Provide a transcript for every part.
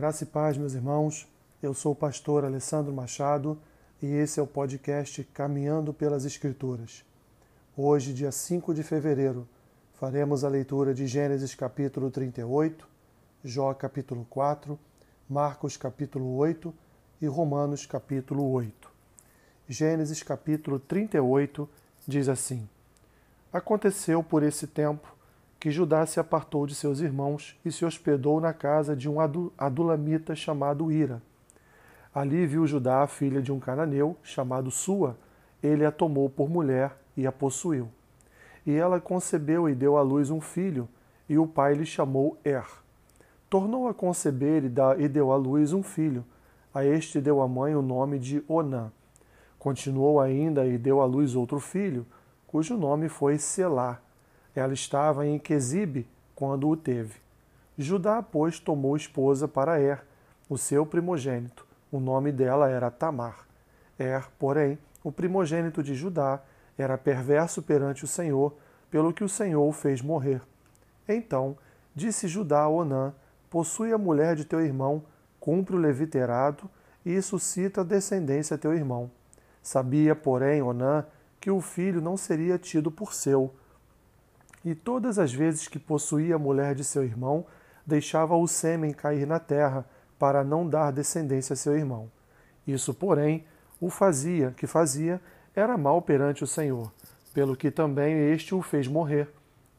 Graça e paz, meus irmãos. Eu sou o pastor Alessandro Machado e esse é o podcast Caminhando pelas Escrituras. Hoje, dia 5 de fevereiro, faremos a leitura de Gênesis capítulo 38, Jó capítulo 4, Marcos capítulo 8 e Romanos capítulo 8. Gênesis capítulo 38 diz assim: Aconteceu por esse tempo que Judá se apartou de seus irmãos e se hospedou na casa de um adulamita chamado Ira. Ali viu Judá a filha de um cananeu chamado Sua. Ele a tomou por mulher e a possuiu. E ela concebeu e deu à luz um filho, e o pai lhe chamou Er. Tornou a conceber e deu à luz um filho. A este deu a mãe o nome de Onã. Continuou ainda e deu à luz outro filho, cujo nome foi Selá ela estava em Quezibe quando o teve. Judá, pois, tomou esposa para Er, o seu primogênito. O nome dela era Tamar. Er, porém, o primogênito de Judá, era perverso perante o Senhor, pelo que o Senhor o fez morrer. Então disse Judá a Onã: Possui a mulher de teu irmão, cumpre o leviterado e suscita descendência a teu irmão. Sabia, porém, Onã, que o filho não seria tido por seu, e todas as vezes que possuía a mulher de seu irmão, deixava o sêmen cair na terra, para não dar descendência a seu irmão. Isso, porém, o fazia, que fazia, era mal perante o Senhor, pelo que também este o fez morrer.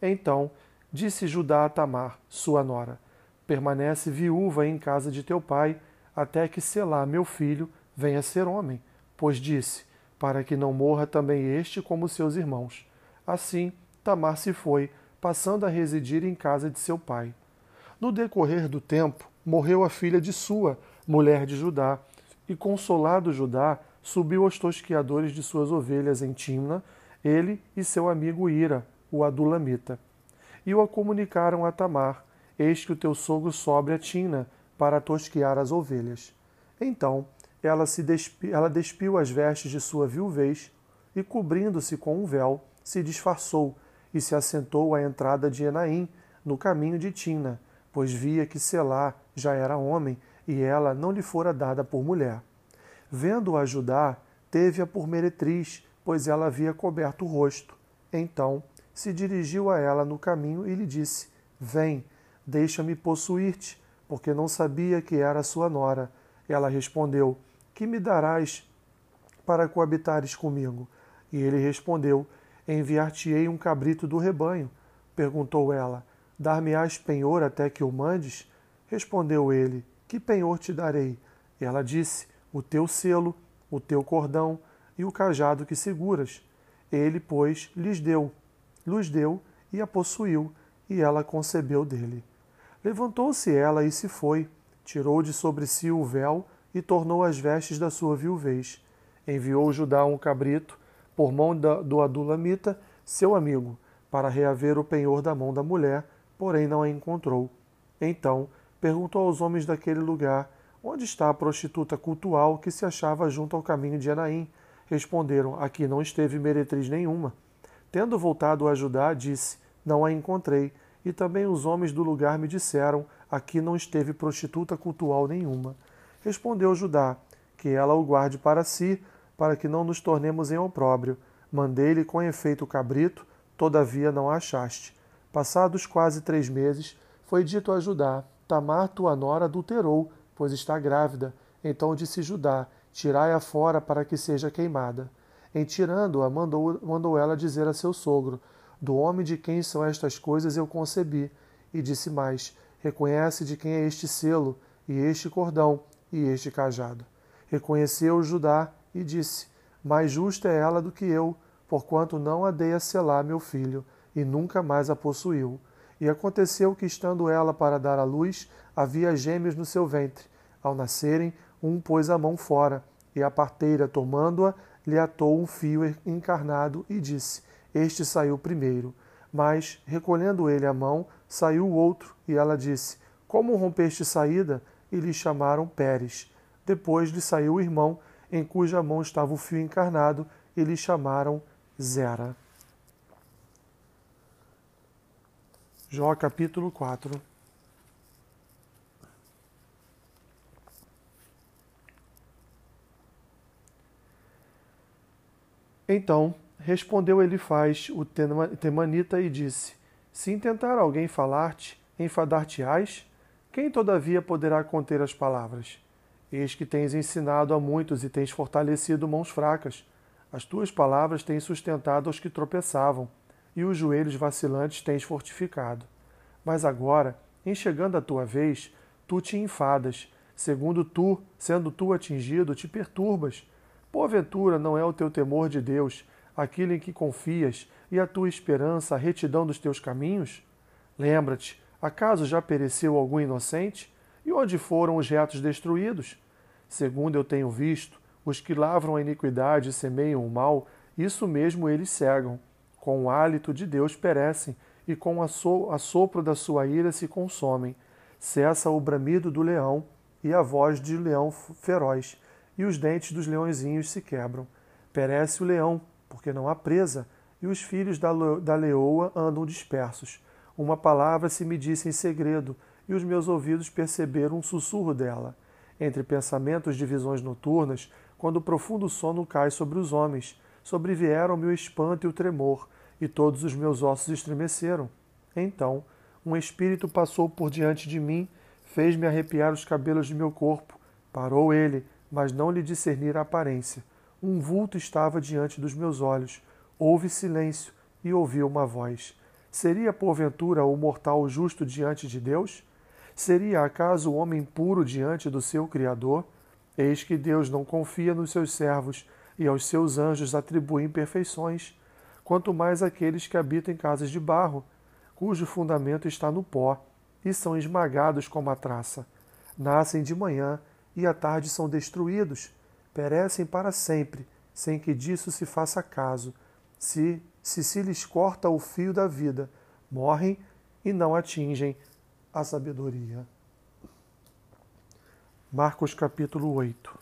Então disse Judá a Tamar, sua nora: Permanece viúva em casa de teu pai, até que Selá, meu filho, venha ser homem. Pois disse: Para que não morra também este como seus irmãos. Assim, Tamar se foi, passando a residir em casa de seu pai. No decorrer do tempo, morreu a filha de Sua, mulher de Judá, e consolado Judá, subiu aos tosquiadores de suas ovelhas em Timna, ele e seu amigo Ira, o Adulamita. E o comunicaram a Tamar: Eis que o teu sogro sobe a Timna para tosquiar as ovelhas. Então ela, se despi, ela despiu as vestes de sua viuvez e, cobrindo-se com um véu, se disfarçou e se assentou à entrada de Enaim, no caminho de Tina, pois via que Selá já era homem e ela não lhe fora dada por mulher. Vendo-a ajudar, teve-a por meretriz, pois ela havia coberto o rosto. Então se dirigiu a ela no caminho e lhe disse: Vem, deixa-me possuir-te, porque não sabia que era sua nora. Ela respondeu: Que me darás para coabitares comigo? E ele respondeu: Enviar-te-ei um cabrito do rebanho. Perguntou ela: Dar-me-ás penhor até que o mandes? Respondeu ele: Que penhor te darei? Ela disse: O teu selo, o teu cordão e o cajado que seguras. Ele, pois, lhes deu, lhes deu e a possuiu, e ela concebeu dele. Levantou-se ela e se foi, tirou de sobre si o véu e tornou as vestes da sua viuvez. Enviou Judá um cabrito por mão do adulamita, seu amigo, para reaver o penhor da mão da mulher, porém não a encontrou. Então perguntou aos homens daquele lugar: Onde está a prostituta cultual que se achava junto ao caminho de Anaim? Responderam: Aqui não esteve meretriz nenhuma. Tendo voltado a ajudar, disse: Não a encontrei. E também os homens do lugar me disseram: Aqui não esteve prostituta cultual nenhuma. Respondeu Judá: Que ela o guarde para si, para que não nos tornemos em opróbrio. Mandei-lhe com efeito o cabrito, todavia não a achaste. Passados quase três meses, foi dito a Judá: Tamar, tua nora, adulterou, pois está grávida. Então disse Judá: Tirai-a fora para que seja queimada. Em tirando-a, mandou, mandou ela dizer a seu sogro: Do homem de quem são estas coisas eu concebi. E disse mais: Reconhece de quem é este selo, e este cordão, e este cajado. Reconheceu Judá e disse: Mais justa é ela do que eu, porquanto não a dei a selar meu filho, e nunca mais a possuiu. E aconteceu que, estando ela para dar à luz, havia gêmeos no seu ventre. Ao nascerem, um pôs a mão fora, e a parteira, tomando-a, lhe atou um fio encarnado e disse: Este saiu primeiro. Mas, recolhendo ele a mão, saiu o outro, e ela disse: Como rompeste saída? E lhe chamaram Pérez. Depois lhe saiu o irmão, em cuja mão estava o fio encarnado, e lhe chamaram Zera. Jó capítulo 4 Então respondeu Elifaz, o temanita, e disse: Se intentar alguém falar-te, enfadar-te-ás? Quem todavia poderá conter as palavras? Eis que tens ensinado a muitos e tens fortalecido mãos fracas. As tuas palavras têm sustentado os que tropeçavam, e os joelhos vacilantes tens fortificado. Mas agora, em chegando a tua vez, tu te enfadas, segundo tu, sendo tu atingido, te perturbas. Porventura não é o teu temor de Deus, aquilo em que confias, e a tua esperança a retidão dos teus caminhos? Lembra-te, acaso já pereceu algum inocente? E onde foram os retos destruídos? Segundo eu tenho visto, os que lavram a iniquidade e semeiam o mal, isso mesmo eles cegam. Com o hálito de Deus perecem, e com o assopro da sua ira se consomem. Cessa o bramido do leão e a voz de leão feroz, e os dentes dos leõezinhos se quebram. Perece o leão, porque não há presa, e os filhos da leoa andam dispersos. Uma palavra se me disse em segredo, e os meus ouvidos perceberam um sussurro dela. Entre pensamentos de visões noturnas, quando o profundo sono cai sobre os homens, sobrevieram-me o espanto e o tremor, e todos os meus ossos estremeceram. Então, um espírito passou por diante de mim, fez-me arrepiar os cabelos de meu corpo. Parou ele, mas não lhe discernir a aparência. Um vulto estava diante dos meus olhos. Houve silêncio e ouvi uma voz. Seria porventura o mortal justo diante de Deus? Seria acaso o homem puro diante do seu Criador? Eis que Deus não confia nos seus servos e aos seus anjos atribui imperfeições, quanto mais aqueles que habitam em casas de barro, cujo fundamento está no pó, e são esmagados como a traça. Nascem de manhã e à tarde são destruídos, perecem para sempre, sem que disso se faça caso. Se se, se lhes corta o fio da vida, morrem e não atingem a sabedoria. Marcos capítulo 8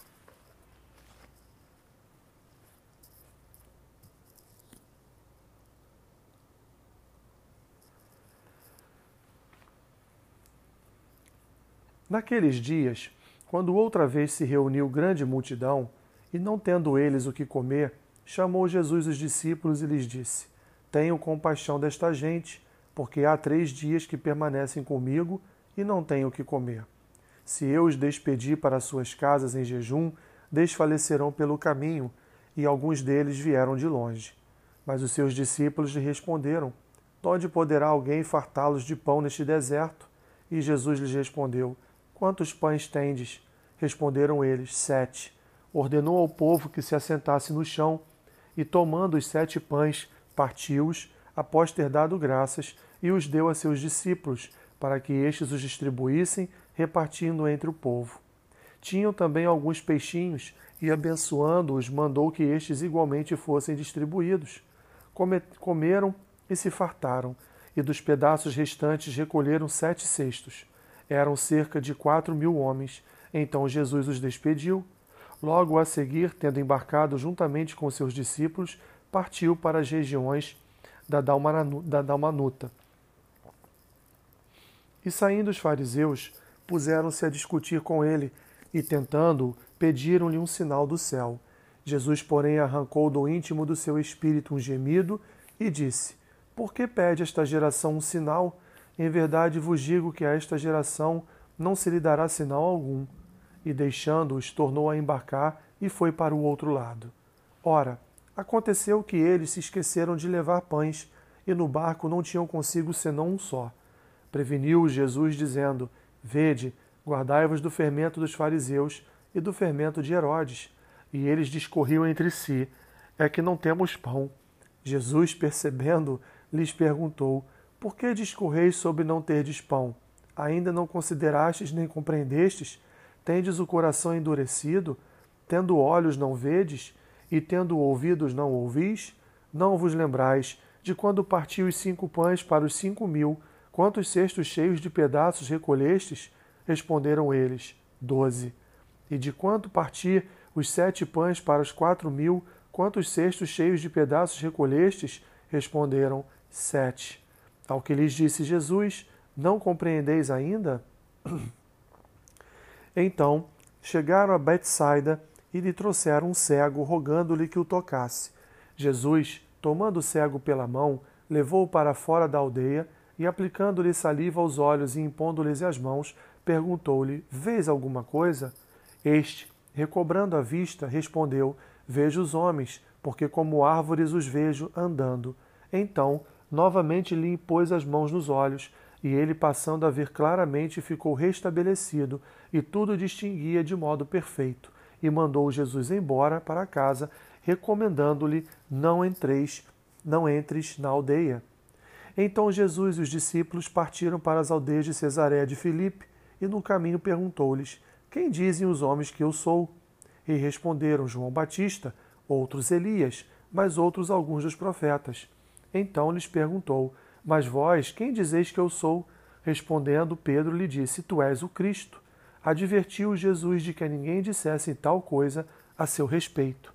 Naqueles dias, quando outra vez se reuniu grande multidão, e não tendo eles o que comer, chamou Jesus os discípulos e lhes disse: Tenho compaixão desta gente, porque há três dias que permanecem comigo e não têm o que comer. Se eu os despedi para suas casas em jejum, desfalecerão pelo caminho, e alguns deles vieram de longe. Mas os seus discípulos lhe responderam: De onde poderá alguém fartá-los de pão neste deserto? E Jesus lhes respondeu: Quantos pães tendes? Responderam eles: Sete. Ordenou ao povo que se assentasse no chão, e tomando os sete pães, partiu-os, após ter dado graças, e os deu a seus discípulos, para que estes os distribuíssem repartindo entre o povo. Tinham também alguns peixinhos, e abençoando-os, mandou que estes igualmente fossem distribuídos. Comeram e se fartaram, e dos pedaços restantes recolheram sete cestos. Eram cerca de quatro mil homens. Então Jesus os despediu. Logo a seguir, tendo embarcado juntamente com seus discípulos, partiu para as regiões da Dalmanuta. E saindo os fariseus, puseram-se a discutir com ele e, tentando-o, pediram-lhe um sinal do céu. Jesus, porém, arrancou do íntimo do seu espírito um gemido e disse: Por que pede esta geração um sinal? Em verdade vos digo que a esta geração não se lhe dará sinal algum. E deixando-os, tornou a embarcar e foi para o outro lado. Ora, aconteceu que eles se esqueceram de levar pães, e no barco não tinham consigo senão um só. Preveniu-os Jesus, dizendo: Vede, guardai-vos do fermento dos fariseus e do fermento de Herodes. E eles discorriam entre si: É que não temos pão. Jesus, percebendo, lhes perguntou: Por que discorreis sobre não terdes pão? Ainda não considerastes nem compreendestes? Tendes o coração endurecido? Tendo olhos não vedes? E tendo ouvidos não ouvis? Não vos lembrais de quando partiu os cinco pães para os cinco mil Quantos cestos cheios de pedaços recolhestes? Responderam eles: Doze. E de quanto partir os sete pães para os quatro mil, quantos cestos cheios de pedaços recolhestes? Responderam: Sete. Ao que lhes disse Jesus: Não compreendeis ainda? Então chegaram a Betsaida e lhe trouxeram um cego, rogando-lhe que o tocasse. Jesus, tomando o cego pela mão, levou-o para fora da aldeia e, aplicando-lhe saliva aos olhos e impondo-lhes as mãos, perguntou-lhe: Vês alguma coisa? Este, recobrando a vista, respondeu: Vejo os homens, porque como árvores os vejo andando. Então, novamente lhe impôs as mãos nos olhos, e ele, passando a ver claramente, ficou restabelecido, e tudo distinguia de modo perfeito, e mandou Jesus embora para casa, recomendando-lhe: Não entreis, não entres na aldeia. Então Jesus e os discípulos partiram para as aldeias de Cesareia de Filipe, e no caminho perguntou-lhes: Quem dizem os homens que eu sou? E responderam João Batista, outros Elias, mas outros alguns dos profetas. Então lhes perguntou: Mas vós, quem dizeis que eu sou? Respondendo, Pedro lhe disse: Tu és o Cristo. Advertiu Jesus de que ninguém dissesse tal coisa a seu respeito.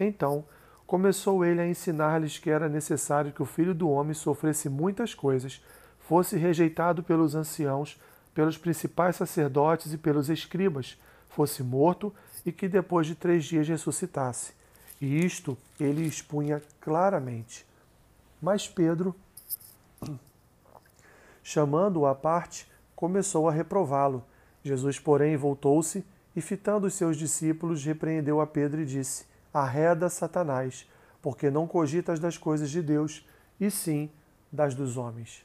Então começou ele a ensinar-lhes que era necessário que o filho do homem sofresse muitas coisas, fosse rejeitado pelos anciãos, pelos principais sacerdotes e pelos escribas, fosse morto e que depois de três dias ressuscitasse. E isto ele expunha claramente. Mas Pedro, chamando-o à parte, começou a reprová-lo. Jesus, porém, voltou-se e, fitando os seus discípulos, repreendeu a Pedro e disse: Arreda, Satanás, porque não cogitas das coisas de Deus, e sim das dos homens.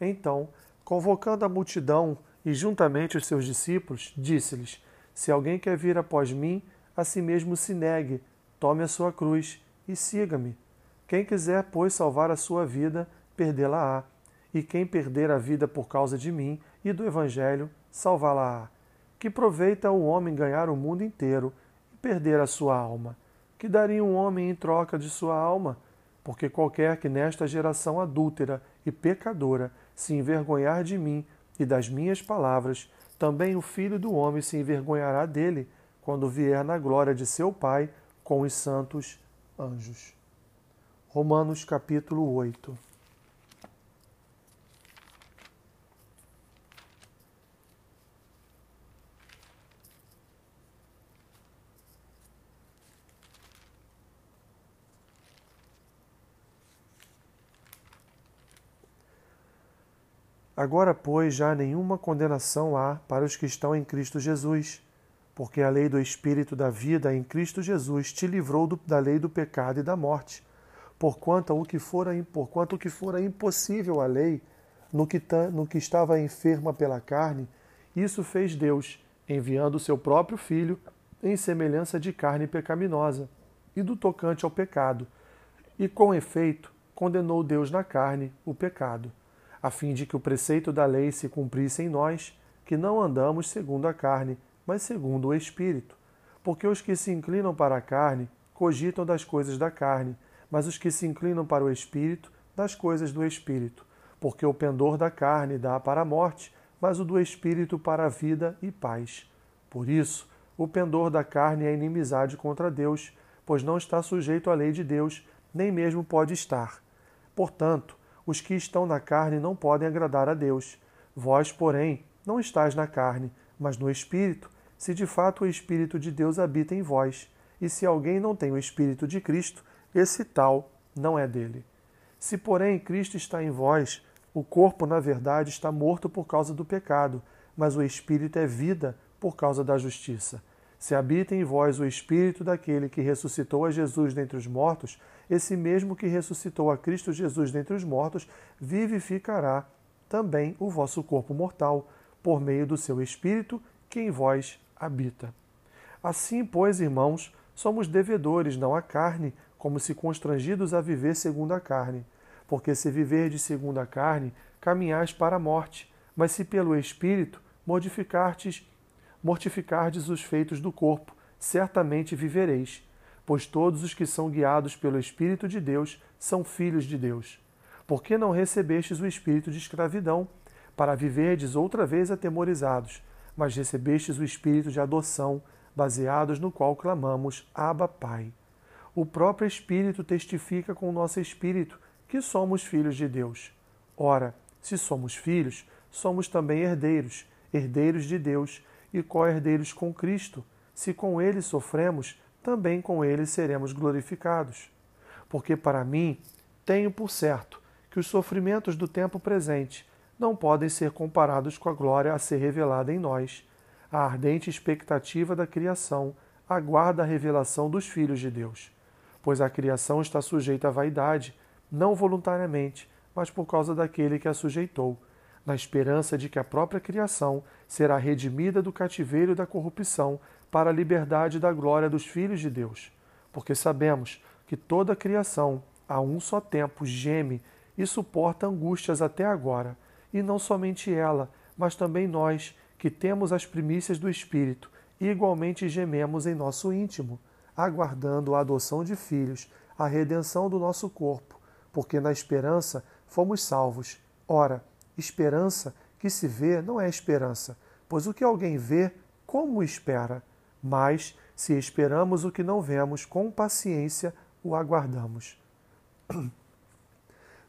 Então, convocando a multidão e juntamente os seus discípulos, disse-lhes: Se alguém quer vir após mim, a si mesmo se negue, tome a sua cruz e siga-me. Quem quiser, pois, salvar a sua vida, perdê-la-á. E quem perder a vida por causa de mim e do Evangelho, salvá-la-á. Que proveita o homem ganhar o mundo inteiro e perder a sua alma? Que daria um homem em troca de sua alma? Porque qualquer que nesta geração adúltera e pecadora se envergonhar de mim e das minhas palavras, também o Filho do Homem se envergonhará dele, quando vier na glória de seu Pai com os santos anjos. Romanos capítulo 8. Agora, pois, já nenhuma condenação há para os que estão em Cristo Jesus, porque a lei do Espírito da vida em Cristo Jesus te livrou do, da lei do pecado e da morte. Porquanto o que fora, porquanto o que fora impossível à lei, no que, no que estava enferma pela carne, isso fez Deus, enviando o seu próprio Filho em semelhança de carne pecaminosa, e do tocante ao pecado, e com efeito condenou Deus na carne o pecado, a fim de que o preceito da lei se cumprisse em nós, que não andamos segundo a carne, mas segundo o Espírito. Porque os que se inclinam para a carne cogitam das coisas da carne, mas os que se inclinam para o espírito, das coisas do espírito. Porque o pendor da carne dá para a morte, mas o do espírito para a vida e paz. Por isso, o pendor da carne é inimizade contra Deus, pois não está sujeito à lei de Deus, nem mesmo pode estar. Portanto, os que estão na carne não podem agradar a Deus. Vós, porém, não estáis na carne, mas no Espírito, se de fato o Espírito de Deus habita em vós. E se alguém não tem o Espírito de Cristo, esse tal não é dele. Se, porém, Cristo está em vós, o corpo, na verdade, está morto por causa do pecado, mas o espírito é vida por causa da justiça. Se habita em vós o espírito daquele que ressuscitou a Jesus dentre os mortos, esse mesmo que ressuscitou a Cristo Jesus dentre os mortos, vivificará também o vosso corpo mortal, por meio do seu espírito que em vós habita. Assim, pois, irmãos, somos devedores não à carne, como se constrangidos a viver segundo a carne. Porque se de segundo a carne, caminhais para a morte, mas se pelo Espírito mortificardes, mortificardes os feitos do corpo, certamente vivereis. Pois todos os que são guiados pelo Espírito de Deus são filhos de Deus. Por que não recebestes o espírito de escravidão, para viverdes outra vez atemorizados, mas recebestes o espírito de adoção, baseados no qual clamamos: Abba, Pai. O próprio Espírito testifica com o nosso espírito que somos filhos de Deus. Ora, se somos filhos, somos também herdeiros, herdeiros de Deus e co-herdeiros com Cristo. Se com ele sofremos, também com ele seremos glorificados. porque para mim tenho por certo que os sofrimentos do tempo presente não podem ser comparados com a glória a ser revelada em nós. A ardente expectativa da criação aguarda a revelação dos filhos de Deus, pois a criação está sujeita à vaidade, não voluntariamente, mas por causa daquele que a sujeitou, na esperança de que a própria criação será redimida do cativeiro da corrupção para a liberdade da glória dos filhos de Deus. Porque sabemos que toda a criação, a um só tempo, geme e suporta angústias até agora, e não somente ela, mas também nós, que temos as primícias do Espírito, igualmente gememos em nosso íntimo, aguardando a adoção de filhos, a redenção do nosso corpo, porque na esperança fomos salvos. Ora, esperança que se vê não é esperança, pois o que alguém vê, como espera? Mas, se esperamos o que não vemos, com paciência o aguardamos.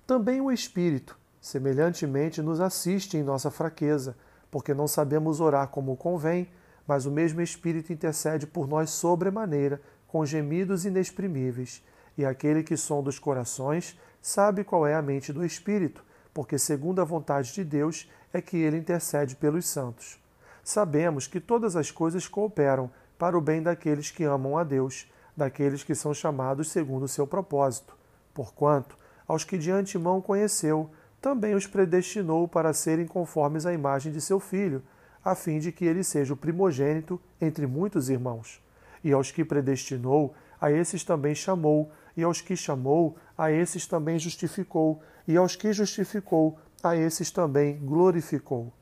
Também o Espírito, semelhantemente, nos assiste em nossa fraqueza, porque não sabemos orar como convém, mas o mesmo Espírito intercede por nós sobremaneira, com gemidos inexprimíveis. E aquele que sonda os corações sabe qual é a mente do Espírito, porque, segundo a vontade de Deus, é que ele intercede pelos santos. Sabemos que todas as coisas cooperam para o bem daqueles que amam a Deus, daqueles que são chamados segundo o seu propósito. Porquanto, aos que de antemão conheceu, também os predestinou para serem conformes à imagem de seu filho, a fim de que ele seja o primogênito entre muitos irmãos. E aos que predestinou, a esses também chamou, e aos que chamou, a esses também justificou, e aos que justificou, a esses também glorificou.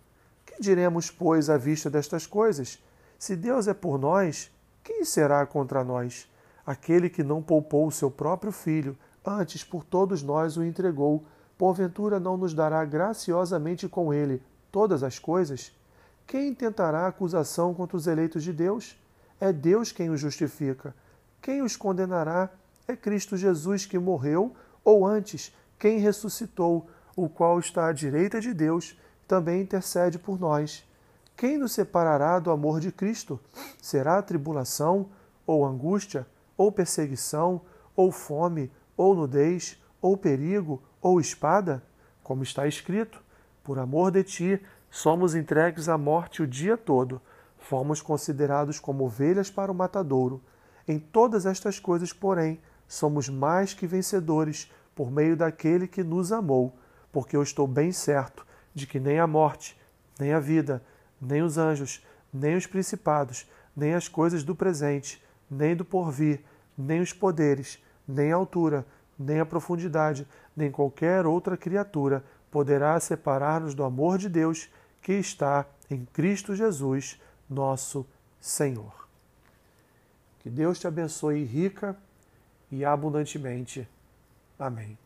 Que diremos, pois, à vista destas coisas? Se Deus é por nós, quem será contra nós? Aquele que não poupou o seu próprio filho, antes por todos nós o entregou, porventura não nos dará graciosamente com ele todas as coisas? Quem tentará acusação contra os eleitos de Deus? É Deus quem os justifica. Quem os condenará? É Cristo Jesus que morreu, ou antes, quem ressuscitou, o qual está à direita de Deus, também intercede por nós. Quem nos separará do amor de Cristo? Será tribulação, ou angústia, ou perseguição, ou fome, ou nudez, ou perigo, ou espada? Como está escrito: Por amor de ti, somos entregues à morte o dia todo, fomos considerados como ovelhas para o matadouro. Em todas estas coisas, porém, somos mais que vencedores por meio daquele que nos amou, porque eu estou bem certo de que nem a morte, nem a vida, nem os anjos, nem os principados, nem as coisas do presente, nem do porvir, nem os poderes, nem a altura, nem a profundidade, nem qualquer outra criatura poderá separar-nos do amor de Deus que está em Cristo Jesus, nosso Senhor. Que Deus te abençoe rica e abundantemente. Amém.